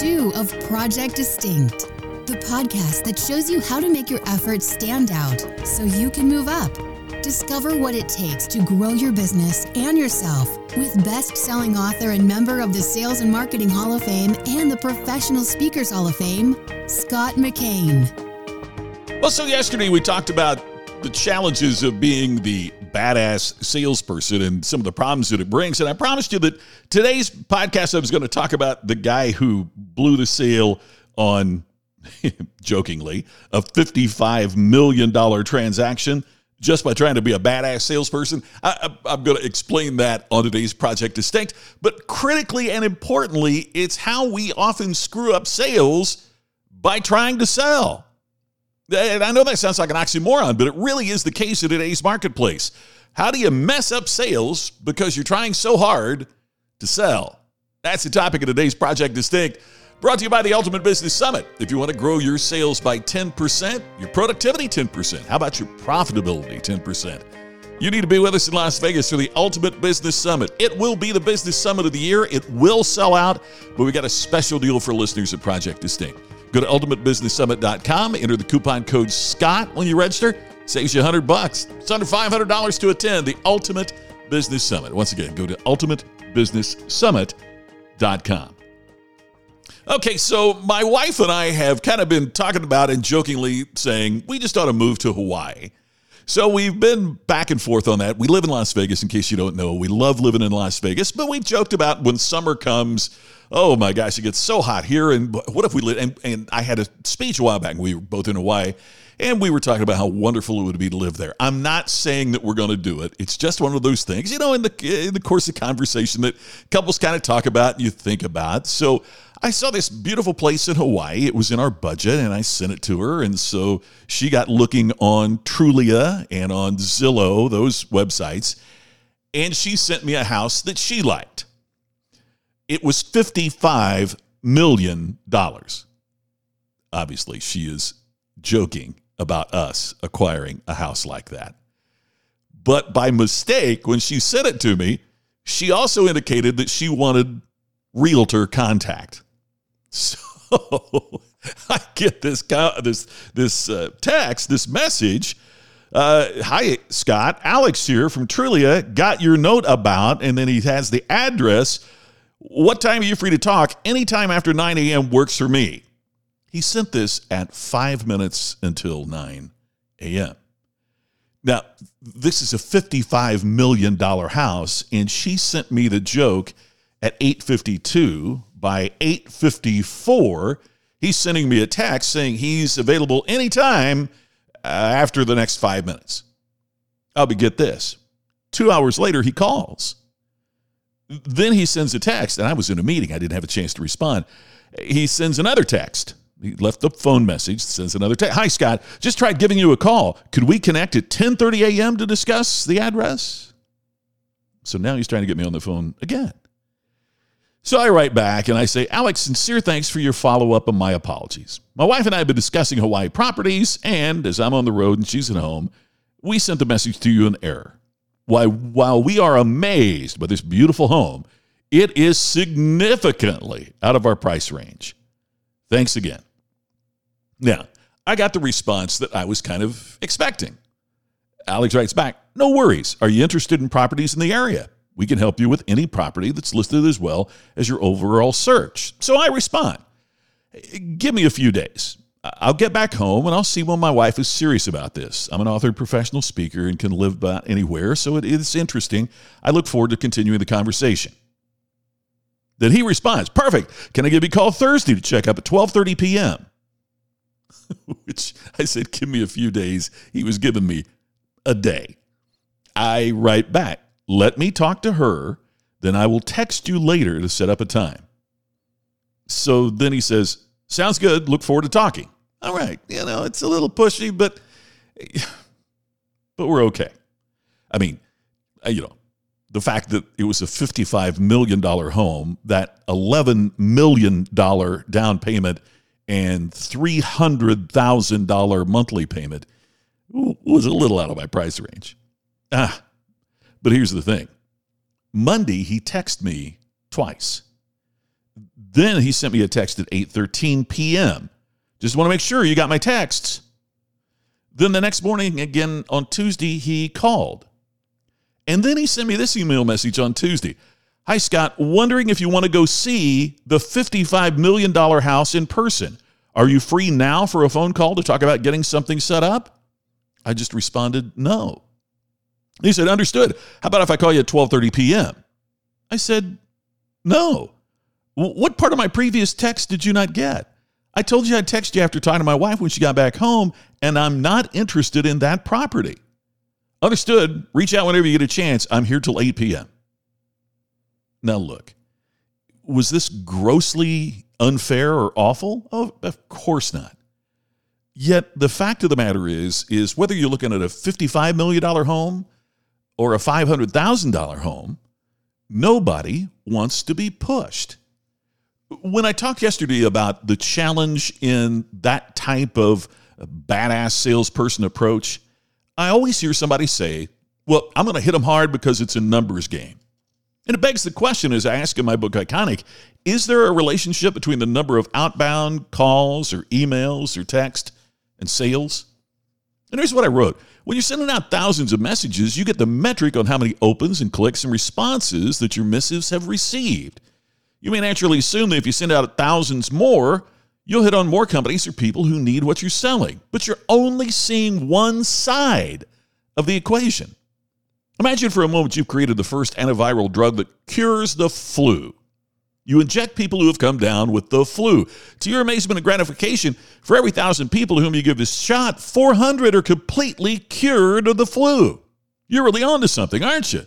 two of Project Distinct, the podcast that shows you how to make your efforts stand out so you can move up. Discover what it takes to grow your business and yourself with best selling author and member of the Sales and Marketing Hall of Fame and the Professional Speakers Hall of Fame, Scott McKain. Well, so yesterday we talked about the challenges of being the badass salesperson and some of the problems that it brings. And I promised you that today's podcast I was going to talk about the guy who blew the sale on, jokingly, a $55 million transaction just by trying to be a badass salesperson. I, am going to explain that on today's Project Distinct. But critically and importantly, it's how we often screw up sales by trying to sell. And I know that sounds like an oxymoron, but it really is the case in today's marketplace. How do you mess up sales because you're trying so hard to sell? That's the topic of today's Project Distinct. Brought to you by the Ultimate Business Summit. If you want to grow your sales by 10%, your productivity 10%, how about your profitability 10%? You need to be with us in Las Vegas for the Ultimate Business Summit. It will be the business summit of the year. It will sell out, but we got a special deal for listeners at Project Distinct. Go to ultimatebusinesssummit.com, enter the coupon code SCOTT when you register. Saves you 100 bucks. It's under $500 to attend the Ultimate Business Summit. Once again, go to ultimatebusinesssummit.com. Okay, so my wife and I have kind of been talking about and jokingly saying we just ought to move to Hawaii. So we've been back and forth on that. We live in Las Vegas, in case you don't know. We love living in Las Vegas, but we've joked about when summer comes, oh my gosh, it gets so hot here. And what if we live? And, and I had a speech a while back. And we were both in Hawaii, and we were talking about how wonderful it would be to live there. I'm not saying that we're going to do it. It's just one of those things, you know, in the in the course of conversation that couples kind of talk about and you think about. So I saw this beautiful place in Hawaii. It was in our budget, and I sent it to her. And so she got looking on Trulia and on Zillow, those websites, and she sent me a house that she liked. It was $55 million. Obviously, she is joking about us acquiring a house like that. But by mistake, when she sent it to me, she also indicated that she wanted realtor contact. So I get this this this uh, text, this message. Uh, Hi, Scott. Alex here from Trulia. Got your note about, and then he has the address. What time are you free to talk? Anytime after 9 a.m. works for me. He sent this at five minutes until 9 a.m. Now, this is a $55 million house, and she sent me the joke at 852 by 854 he's sending me a text saying he's available anytime uh, after the next five minutes. I'll be get this. Two hours later he calls. Then he sends a text and i was in a meeting. I didn't have a chance to respond. He sends another text. He left the phone message sends another text. Hi scott. Just tried giving you a call. Could we connect at 10.30 a.m to discuss the address? So now he's trying to get me on the phone again so I write back and I say, Alex, sincere thanks for your follow up and my apologies. My wife and I have been discussing Hawaii properties, and as I'm on the road and she's at home, we sent the message to you in error. Why, while we are amazed by this beautiful home, it is significantly out of our price range. Thanks again. Now, I got the response that I was kind of expecting. Alex writes back, No worries. Are you interested in properties in the area? We can help you with any property that's listed as well as your overall search. So I respond, give me a few days. I'll get back home and I'll see when my wife is serious about this. I'm an author, professional speaker, and can live about anywhere, so it is interesting. I look forward to continuing the conversation. Then he responds, "Perfect. Can I give you a call Thursday to check up at 12:30 p.m.?" Which I said, "Give me a few days." He was giving me a day. I write back, let me talk to her, then I will text you later to set up a time. So then he says, Sounds good. Look forward to talking. All right. You know, it's a little pushy, but but we're okay. I mean, uh, you know, the fact that it was a $55 million home, that $11 million down payment and $300,000 monthly payment was a little out of my price range. Ah, but here's the thing Monday, he texted me twice. Then he sent me a text at 8:13 p.m. Just want to make sure you got my texts. Then the next morning, again on Tuesday, he called. And then he sent me this email message on Tuesday. Hi, Scott. Wondering if you want to go see the $55 million house in person. Are you free now for a phone call to talk about getting something set up? I just responded, no. He said, understood. How about if I call you at 12:30 p.m.? I said, no. What part of my previous text did you not get? I told you I'd text you after talking to my wife when she got back home, and I'm not interested in that property. Understood. Reach out whenever you get a chance. I'm here till 8 p.m. Now, look, was this grossly unfair or awful? Oh, of course not. Yet the fact of the matter is, is whether you're looking at a $55 million home or a $500,000 home, nobody wants to be pushed. When I talked yesterday about the challenge in that type of badass salesperson approach, I always hear somebody say, Well, I'm going to hit them hard because it's a numbers game. And it begs the question, as I ask in my book Iconic, is there a relationship between the number of outbound calls or emails or text and sales? And here's what I wrote. When you're sending out thousands of messages, you get the metric on how many opens and clicks and responses that your missives have received. You may naturally assume that if you send out thousands more, you'll hit on more companies or people who need what you're selling. But you're only seeing one side of the equation. Imagine for a moment you've created the first antiviral drug that cures the flu. You inject people who have come down with the flu. To your amazement and gratification, for every thousand people to whom you give this shot, 400 are completely cured of the flu. You're really onto something, aren't you?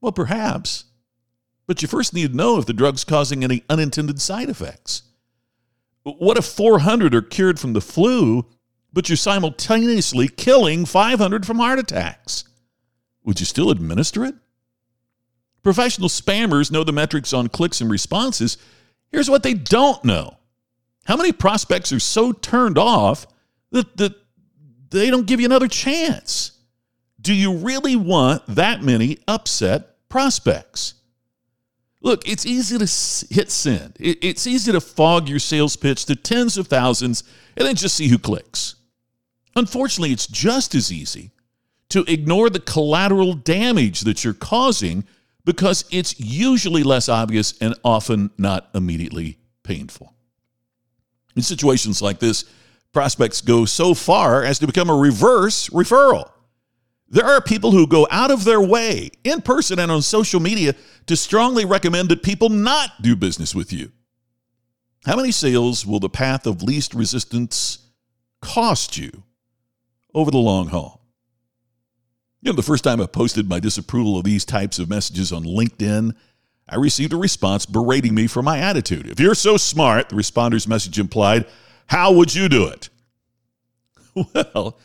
Well, perhaps. But you first need to know if the drug's causing any unintended side effects. What if 400 are cured from the flu, but you're simultaneously killing 500 from heart attacks? Would you still administer it? Professional spammers know the metrics on clicks and responses. Here's what they don't know how many prospects are so turned off that, that they don't give you another chance? Do you really want that many upset prospects? Look, it's easy to hit send. It's easy to fog your sales pitch to tens of thousands and then just see who clicks. Unfortunately, it's just as easy to ignore the collateral damage that you're causing because it's usually less obvious and often not immediately painful. In situations like this, prospects go so far as to become a reverse referral. There are people who go out of their way, in person and on social media, to strongly recommend that people not do business with you. How many sales will the path of least resistance cost you over the long haul? You know, the first time I posted my disapproval of these types of messages on LinkedIn, I received a response berating me for my attitude. If you're so smart, the responder's message implied, how would you do it? Well,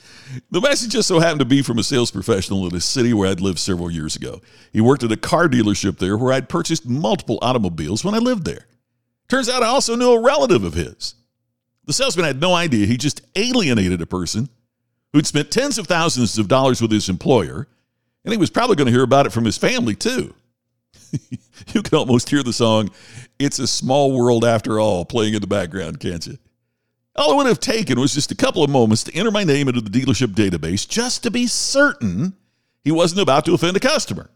the message just so happened to be from a sales professional in a city where I'd lived several years ago. He worked at a car dealership there where I'd purchased multiple automobiles when I lived there. Turns out I also knew a relative of his. The salesman had no idea he just alienated a person who'd spent tens of thousands of dollars with his employer, and he was probably going to hear about it from his family too. you can almost hear the song, It's a Small World After All, playing in the background, can't you? All it would have taken was just a couple of moments to enter my name into the dealership database just to be certain he wasn't about to offend a customer.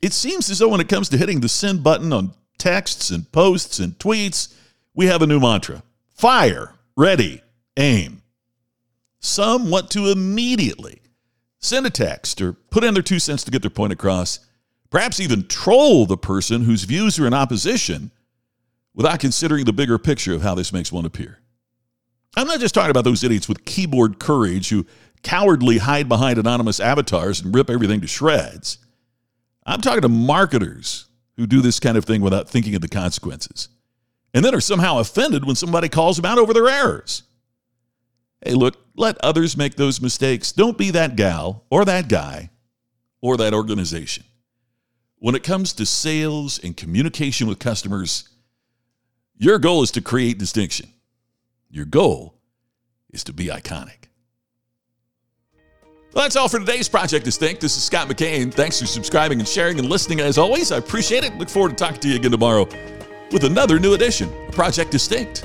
It seems as though when it comes to hitting the send button on texts and posts and tweets, we have a new mantra fire, ready, aim. Some want to immediately send a text or put in their two cents to get their point across, perhaps even troll the person whose views are in opposition without considering the bigger picture of how this makes one appear. I'm not just talking about those idiots with keyboard courage who cowardly hide behind anonymous avatars and rip everything to shreds. I'm talking to marketers who do this kind of thing without thinking of the consequences and then are somehow offended when somebody calls them out over their errors. Hey, look, let others make those mistakes. Don't be that gal or that guy or that organization. When it comes to sales and communication with customers, your goal is to create distinction. Your goal is to be iconic. Well, that's all for today's Project Distinct. This is Scott McKain. Thanks for subscribing and sharing and listening as always. I appreciate it. Look forward to talking to you again tomorrow. with another new edition of Project Distinct.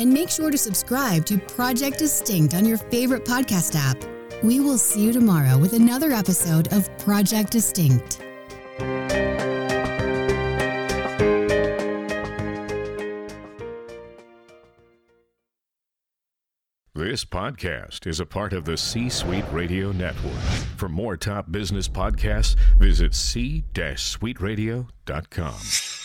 and make sure to subscribe to Project Distinct on your favorite podcast app. We will see you tomorrow with another episode of Project Distinct. This podcast is a part of the C Suite Radio Network. For more top business podcasts, visit c-suiteradio.com.